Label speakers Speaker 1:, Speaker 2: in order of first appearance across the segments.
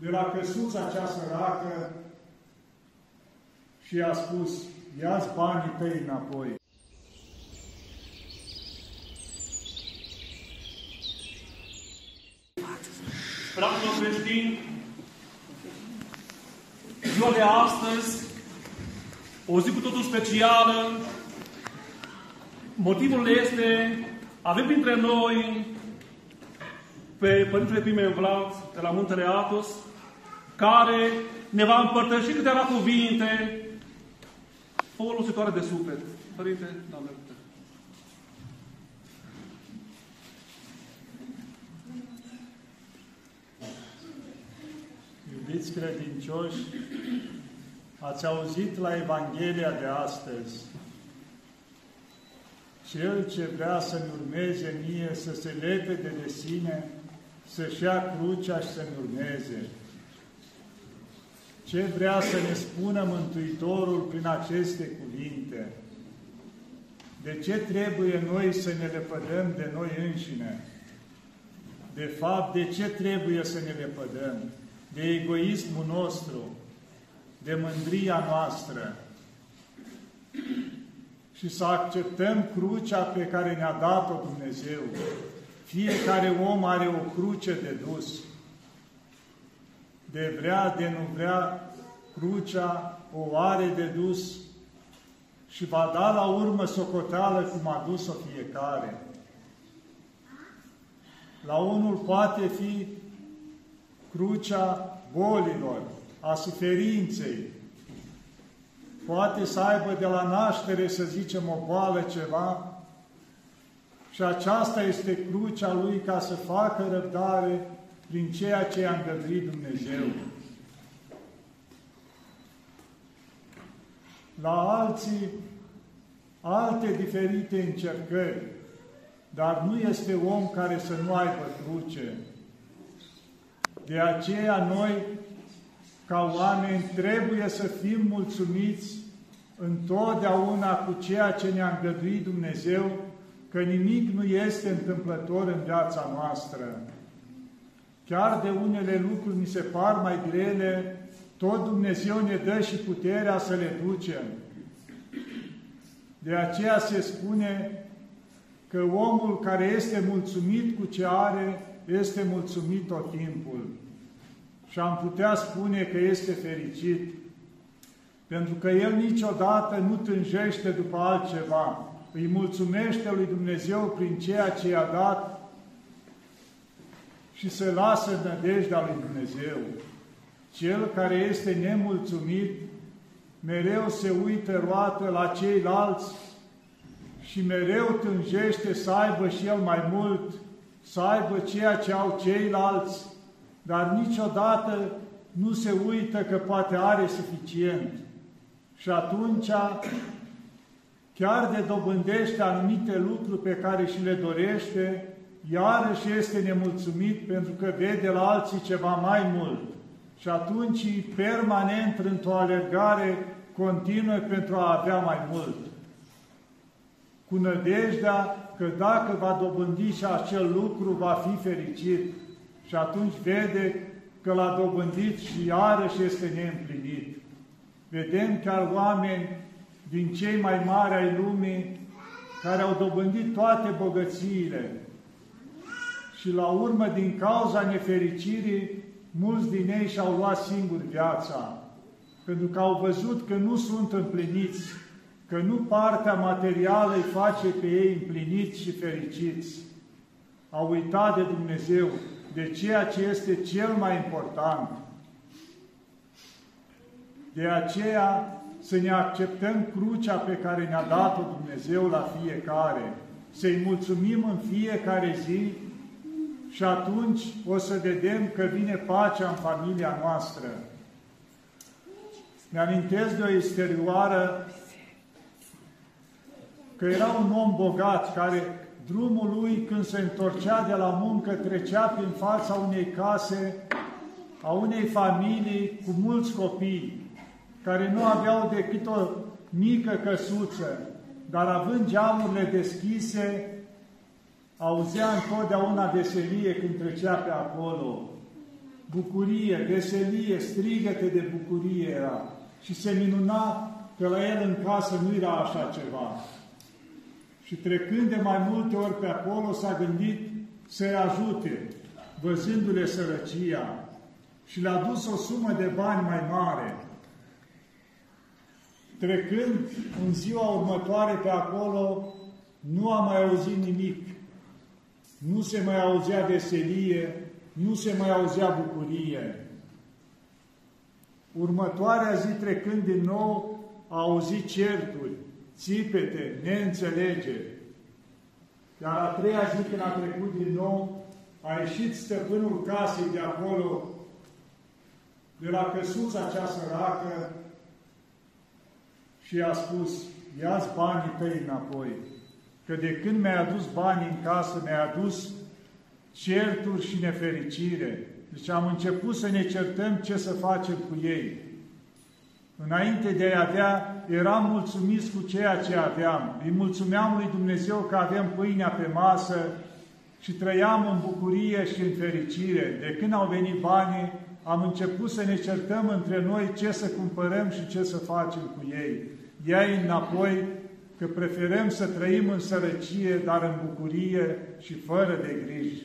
Speaker 1: de la căsuța cea săracă și i-a spus, ia-ți banii tăi înapoi.
Speaker 2: Fraților creștini, ziua de astăzi, o zi cu totul specială, motivul este, avem printre noi pe Părintele Pime Vlad de la Muntele Atos, care ne va împărtăși câteva cuvinte folositoare de suflet. Părinte, Doamne,
Speaker 1: Iubiți credincioși, ați auzit la Evanghelia de astăzi. Cel ce vrea să-mi urmeze mie, să se lepede de sine, să-și ia crucea și să-mi urmeze. Ce vrea să ne spună Mântuitorul prin aceste cuvinte? De ce trebuie noi să ne lepădăm de noi înșine? De fapt, de ce trebuie să ne lepădăm? De egoismul nostru, de mândria noastră și să acceptăm crucea pe care ne-a dat-o Dumnezeu. Fiecare om are o cruce de dus. De vrea, de nu vrea, crucea o are de dus și va da la urmă socoteală cum a dus-o fiecare. La unul poate fi crucea bolilor, a suferinței. Poate să aibă de la naștere, să zicem, o boală ceva, și aceasta este crucea lui ca să facă răbdare prin ceea ce a îngăduit Dumnezeu. La alții, alte diferite încercări, dar nu este om care să nu aibă cruce. De aceea noi, ca oameni, trebuie să fim mulțumiți întotdeauna cu ceea ce ne-a îngăduit Dumnezeu, că nimic nu este întâmplător în viața noastră. Chiar de unele lucruri mi se par mai grele, tot Dumnezeu ne dă și puterea să le ducem. De aceea se spune că omul care este mulțumit cu ce are, este mulțumit tot timpul. Și am putea spune că este fericit, pentru că el niciodată nu tânjește după altceva. Îi mulțumește lui Dumnezeu prin ceea ce i-a dat și se lasă nădejdea lui Dumnezeu. Cel care este nemulțumit mereu se uită roată la ceilalți și mereu tânjește să aibă și el mai mult, să aibă ceea ce au ceilalți, dar niciodată nu se uită că poate are suficient. Și atunci chiar de dobândește anumite lucruri pe care și le dorește, iarăși este nemulțumit pentru că vede la alții ceva mai mult. Și atunci permanent într-o alergare continuă pentru a avea mai mult. Cu nădejdea că dacă va dobândi și acel lucru, va fi fericit. Și atunci vede că l-a dobândit și iarăși este neîmplinit. Vedem chiar oameni din cei mai mari ai lumii care au dobândit toate bogățiile și la urmă, din cauza nefericirii, mulți din ei și-au luat singur viața, pentru că au văzut că nu sunt împliniți, că nu partea materială îi face pe ei împliniți și fericiți. Au uitat de Dumnezeu, de ceea ce este cel mai important. De aceea să ne acceptăm crucea pe care ne-a dat-o Dumnezeu la fiecare, să-i mulțumim în fiecare zi și atunci o să vedem că vine pacea în familia noastră. Mi-amintesc de o exterioară că era un om bogat care drumul lui când se întorcea de la muncă trecea prin fața unei case a unei familii cu mulți copii care nu aveau decât o mică căsuță, dar având geamurile deschise, auzea întotdeauna veselie când trecea pe acolo. bucurie, veselie, strigăte de bucurie era. Și se minuna că la el în casă nu era așa ceva. Și trecând de mai multe ori pe acolo, s-a gândit să-i ajute, văzându-le sărăcia, și le-a dus o sumă de bani mai mare. Trecând în ziua următoare pe acolo, nu a mai auzit nimic. Nu se mai auzea veselie, nu se mai auzea bucurie. Următoarea zi, trecând din nou, a auzit certuri, țipete, neînțelegeri. Iar a treia zi, când a trecut din nou, a ieșit stăpânul casei de acolo, de la căsuța cea săracă, și i-a spus, ia-ți banii tăi înapoi, că de când mi-ai adus banii în casă, mi-ai adus certuri și nefericire. Deci am început să ne certăm ce să facem cu ei. Înainte de a avea, eram mulțumiți cu ceea ce aveam. Îi mulțumeam lui Dumnezeu că avem pâinea pe masă și trăiam în bucurie și în fericire. De când au venit banii, am început să ne certăm între noi ce să cumpărăm și ce să facem cu ei. Ia-i înapoi că preferăm să trăim în sărăcie, dar în bucurie și fără de griji.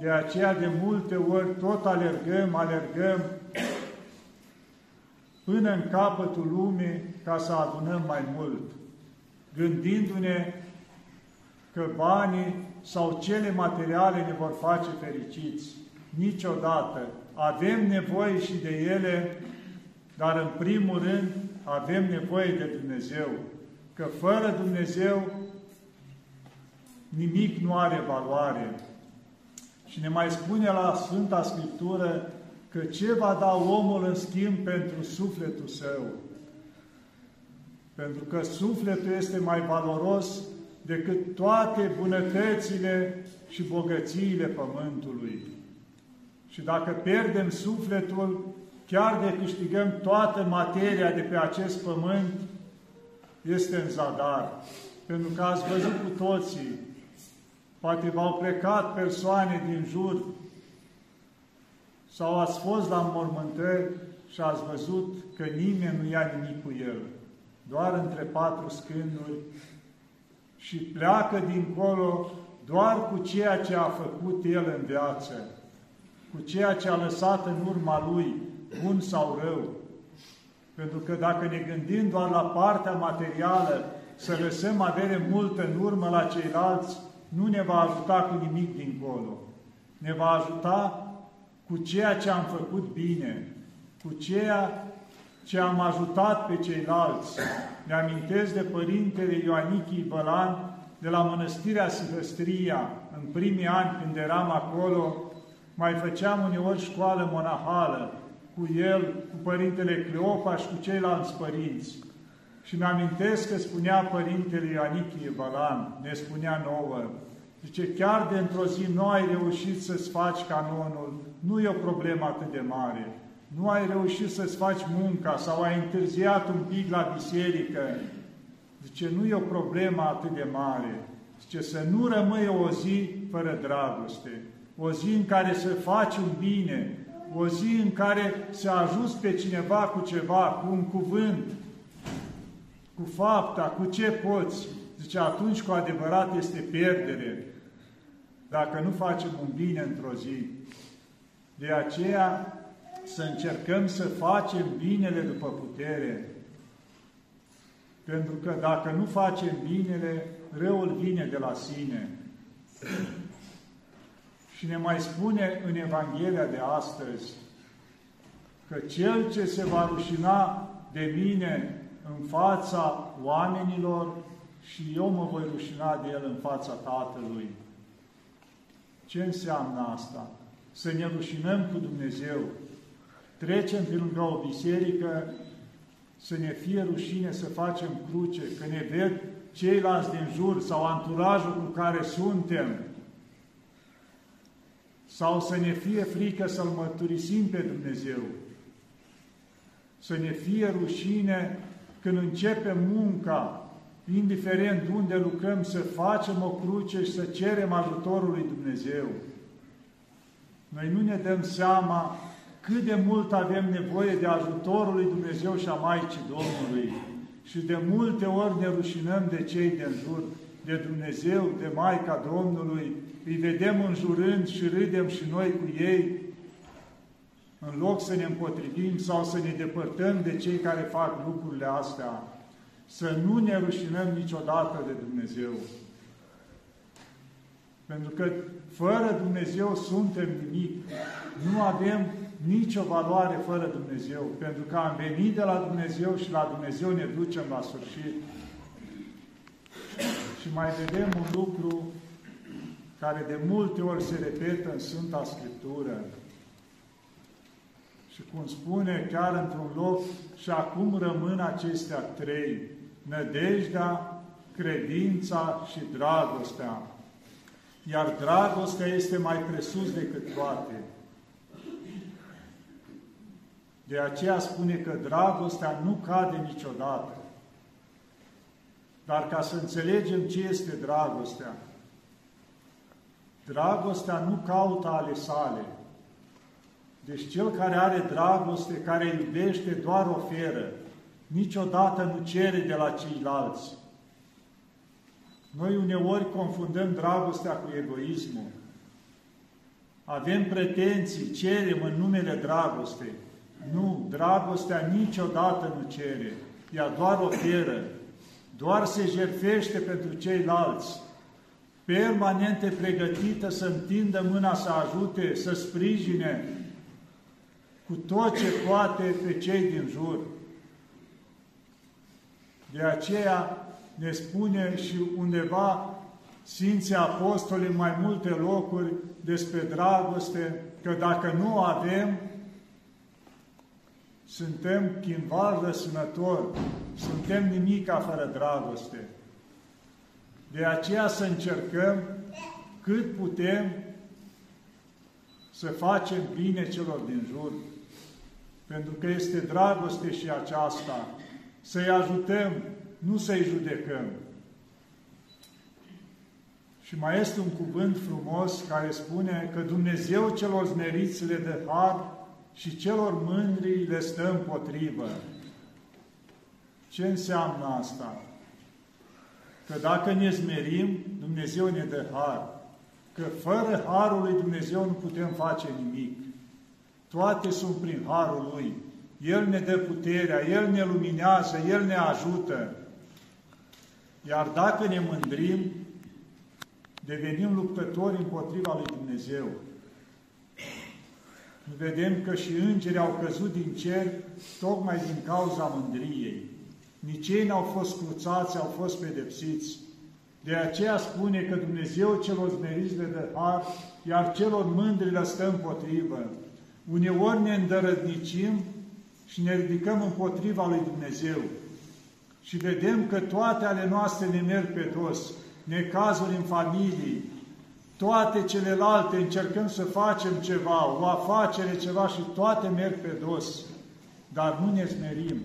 Speaker 1: De aceea de multe ori tot alergăm, alergăm până în capătul lumii ca să adunăm mai mult, gândindu-ne că banii sau cele materiale ne vor face fericiți. Niciodată. Avem nevoie și de ele, dar în primul rând avem nevoie de Dumnezeu. Că fără Dumnezeu nimic nu are valoare. Și ne mai spune la Sfânta Scriptură că ce va da omul în schimb pentru sufletul său? Pentru că sufletul este mai valoros decât toate bunătățile și bogățiile pământului. Și dacă pierdem sufletul, chiar de câștigăm toată materia de pe acest pământ, este în zadar. Pentru că ați văzut cu toții, poate v-au plecat persoane din jur sau ați fost la mormântări și ați văzut că nimeni nu ia nimic cu el, doar între patru scânduri și pleacă dincolo doar cu ceea ce a făcut el în viață, cu ceea ce a lăsat în urma lui, bun sau rău. Pentru că dacă ne gândim doar la partea materială, să lăsăm avere multă în urmă la ceilalți, nu ne va ajuta cu nimic dincolo. Ne va ajuta cu ceea ce am făcut bine, cu ceea ce am ajutat pe ceilalți. Ne amintesc de Părintele Ioanichii Bălan de la Mănăstirea Sihăstria, în primii ani când eram acolo, mai făceam uneori școală monahală cu el, cu Părintele Cleopaș și cu ceilalți părinți. Și mi-amintesc că spunea Părintele Ioanichie Bălan, ne spunea nouă, Zice, chiar de într-o zi nu ai reușit să-ți faci canonul, nu e o problemă atât de mare. Nu ai reușit să-ți faci munca sau ai întârziat un pic la biserică. Zice, nu e o problemă atât de mare. Zice, să nu rămâi o zi fără dragoste, o zi în care să faci un bine, o zi în care să ajuți pe cineva cu ceva, cu un cuvânt, cu fapta, cu ce poți. Zice, atunci cu adevărat este pierdere dacă nu facem un bine într-o zi. De aceea să încercăm să facem binele după putere. Pentru că dacă nu facem binele, răul vine de la sine. Și ne mai spune în Evanghelia de astăzi că cel ce se va rușina de mine în fața oamenilor și eu mă voi rușina de el în fața Tatălui. Ce înseamnă asta? Să ne rușinăm cu Dumnezeu. Trecem pe lângă o biserică, să ne fie rușine să facem cruce, că ne ved ceilalți din jur sau anturajul cu care suntem, sau să ne fie frică să-L mărturisim pe Dumnezeu, să ne fie rușine când începem munca, indiferent unde lucrăm, să facem o cruce și să cerem ajutorul lui Dumnezeu. Noi nu ne dăm seama cât de mult avem nevoie de ajutorul lui Dumnezeu și a Maicii Domnului. Și de multe ori ne rușinăm de cei de jur, de Dumnezeu, de Maica Domnului, îi vedem înjurând și râdem și noi cu ei, în loc să ne împotrivim sau să ne depărtăm de cei care fac lucrurile astea, să nu ne rușinăm niciodată de Dumnezeu. Pentru că fără Dumnezeu suntem nimic. Nu avem nicio valoare fără Dumnezeu, pentru că am venit de la Dumnezeu și la Dumnezeu ne ducem la sfârșit. Și mai vedem un lucru care de multe ori se repetă în Sfânta Scriptură. Și cum spune chiar într-un loc, și acum rămân acestea trei, nădejdea, credința și dragostea. Iar dragostea este mai presus decât toate. De aceea spune că dragostea nu cade niciodată. Dar ca să înțelegem ce este dragostea, dragostea nu caută ale sale. Deci cel care are dragoste, care iubește, doar oferă. Niciodată nu cere de la ceilalți. Noi uneori confundăm dragostea cu egoismul. Avem pretenții, cerem în numele dragostei. Nu, dragostea niciodată nu cere. Ea doar oferă. Doar se jertfește pentru ceilalți. Permanente pregătită să întindă mâna să ajute, să sprijine cu tot ce poate pe cei din jur. De aceea ne spune și undeva Sfinții Apostoli în mai multe locuri despre dragoste, că dacă nu avem, suntem chimvar răsunător, suntem nimica fără dragoste. De aceea să încercăm cât putem să facem bine celor din jur, pentru că este dragoste și aceasta, să-i ajutăm, nu să-i judecăm. Și mai este un cuvânt frumos care spune că Dumnezeu celor smeriți le dă har și celor mândri le stă împotrivă. Ce înseamnă asta? Că dacă ne zmerim, Dumnezeu ne dă har. Că fără harul lui Dumnezeu nu putem face nimic. Toate sunt prin harul lui. El ne dă puterea, El ne luminează, El ne ajută. Iar dacă ne mândrim, devenim luptători împotriva lui Dumnezeu. Vedem că și îngerii au căzut din cer tocmai din cauza mândriei. Nici ei n-au fost cruțați, au fost pedepsiți. De aceea spune că Dumnezeu celor zmeriți le dă har, iar celor mândri le stă împotrivă. Uneori ne îndărădnicim și ne ridicăm împotriva lui Dumnezeu. Și vedem că toate ale noastre ne merg pe dos, necazuri în familii, toate celelalte încercăm să facem ceva, o afacere, ceva și toate merg pe dos, dar nu ne smerim.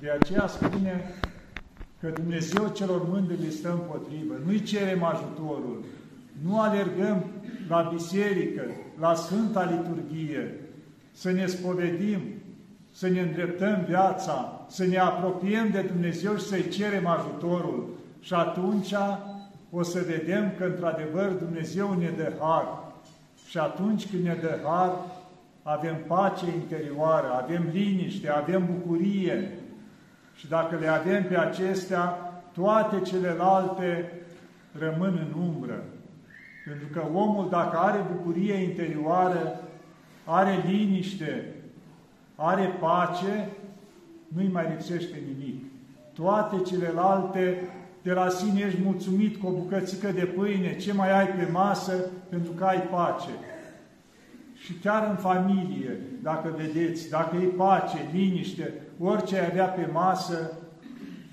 Speaker 1: De aceea spune că Dumnezeu celor mândri le stă împotrivă. Nu-i cerem ajutorul, nu alergăm la biserică, la Sfânta Liturghie, să ne spovedim, să ne îndreptăm viața, să ne apropiem de Dumnezeu și să-i cerem ajutorul. Și atunci o să vedem că într-adevăr Dumnezeu ne dă har. Și atunci când ne dă har, avem pace interioară, avem liniște, avem bucurie. Și dacă le avem pe acestea, toate celelalte rămân în umbră. Pentru că omul, dacă are bucurie interioară, are liniște, are pace, nu-i mai lipsește nimic. Toate celelalte de la sine ești mulțumit cu o bucățică de pâine, ce mai ai pe masă, pentru că ai pace. Și chiar în familie, dacă vedeți, dacă e pace, liniște, orice ai avea pe masă,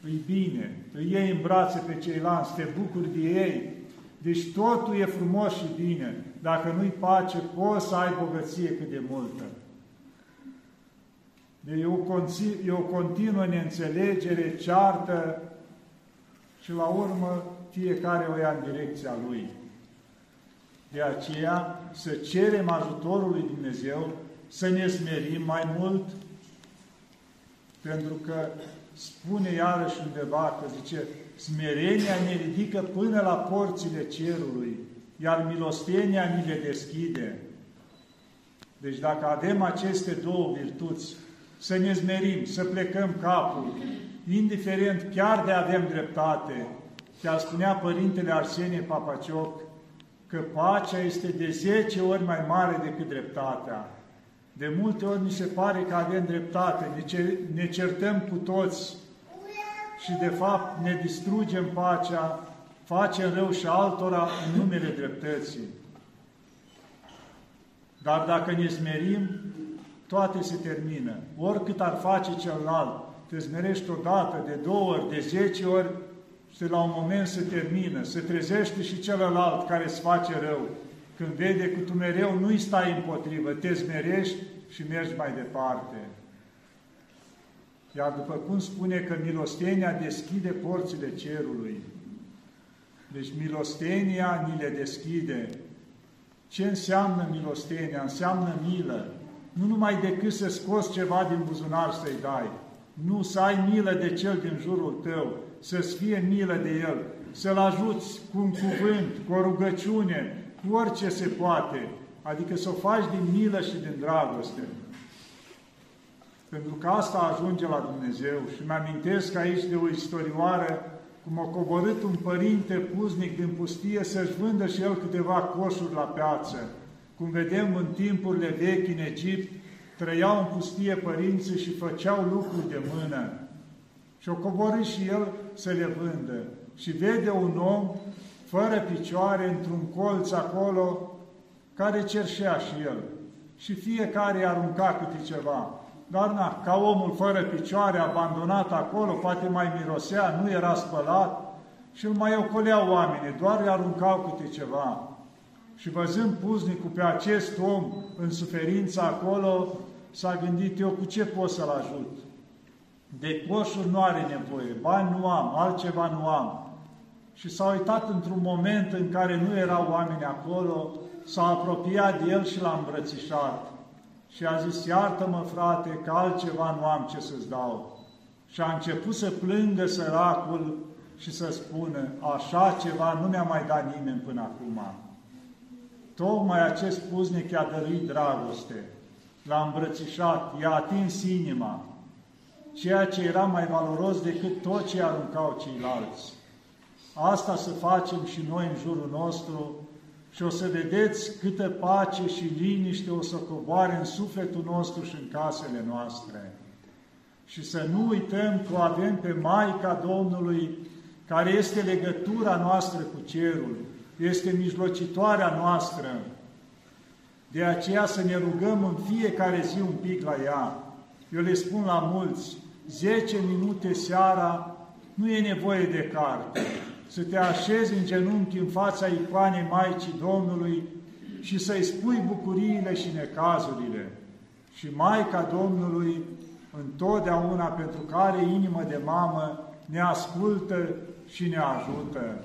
Speaker 1: îi bine, îi iei în brațe pe ceilalți, te bucuri de ei. Deci totul e frumos și bine. Dacă nu-i pace, poți să ai bogăție cât de multă. Deci e o, e o continuă neînțelegere, ceartă, și la urmă fiecare o ia în direcția lui. De aceea să cerem ajutorul lui Dumnezeu, să ne smerim mai mult, pentru că spune iarăși undeva că zice, smerenia ne ridică până la porțile cerului, iar milostenia ni le deschide. Deci dacă avem aceste două virtuți, să ne zmerim, să plecăm capul, indiferent chiar de avem dreptate, chiar spunea Părintele Arsenie Papacioc, că pacea este de 10 ori mai mare decât dreptatea. De multe ori mi se pare că avem dreptate, ne certăm cu toți și de fapt ne distrugem pacea, facem rău și altora în numele dreptății. Dar dacă ne smerim, toate se termină. Oricât ar face celălalt, te smerești odată, de două ori, de zece ori, și la un moment se termină, se trezește și celălalt care îți face rău. Când vede că tu mereu nu-i stai împotrivă, te smerești și mergi mai departe. Iar după cum spune că milostenia deschide porțile cerului, deci milostenia ni le deschide. Ce înseamnă milostenia? Înseamnă milă. Nu numai decât să scoți ceva din buzunar să-i dai. Nu, să ai milă de cel din jurul tău, să-ți fie milă de el, să-l ajuți cu un cuvânt, cu o rugăciune, cu orice se poate, adică să o faci din milă și din dragoste. Pentru că asta ajunge la Dumnezeu și mi-amintesc aici de o istorioară cum a coborât un părinte puznic din pustie să-și vândă și el câteva coșuri la piață. Cum vedem în timpurile vechi în Egipt, trăiau în pustie părinții și făceau lucruri de mână. Și o coborât și el să le vândă. Și vede un om fără picioare într-un colț acolo, care cerșea și el. Și fiecare arunca câte ceva. Dar na, ca omul fără picioare, abandonat acolo, poate mai mirosea, nu era spălat și îl mai ocoleau oamenii, doar îi aruncau câte ceva. Și văzând puznicul pe acest om în suferință acolo, s-a gândit, eu cu ce pot să-l ajut? De coșuri nu are nevoie, bani nu am, altceva nu am. Și s-a uitat într-un moment în care nu erau oameni acolo, s-a apropiat de el și l-a îmbrățișat și a zis, iartă-mă, frate, că altceva nu am ce să-ți dau. Și a început să plângă săracul și să spună, așa ceva nu mi-a mai dat nimeni până acum. Tocmai acest puznic i-a dăruit dragoste, l-a îmbrățișat, i-a atins inima, ceea ce era mai valoros decât tot ce aruncau ceilalți. Asta să facem și noi în jurul nostru, și o să vedeți câtă pace și liniște o să coboare în sufletul nostru și în casele noastre. Și să nu uităm că avem pe Maica Domnului, care este legătura noastră cu cerul, este mijlocitoarea noastră. De aceea să ne rugăm în fiecare zi un pic la ea. Eu le spun la mulți, 10 minute seara nu e nevoie de carte să te așezi în genunchi în fața icoanei Maicii Domnului și să-i spui bucuriile și necazurile. Și Maica Domnului, întotdeauna pentru care inimă de mamă, ne ascultă și ne ajută.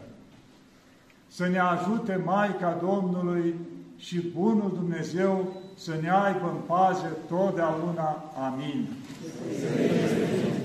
Speaker 1: Să ne ajute Maica Domnului și Bunul Dumnezeu să ne aibă în pază totdeauna. Amin. Amin.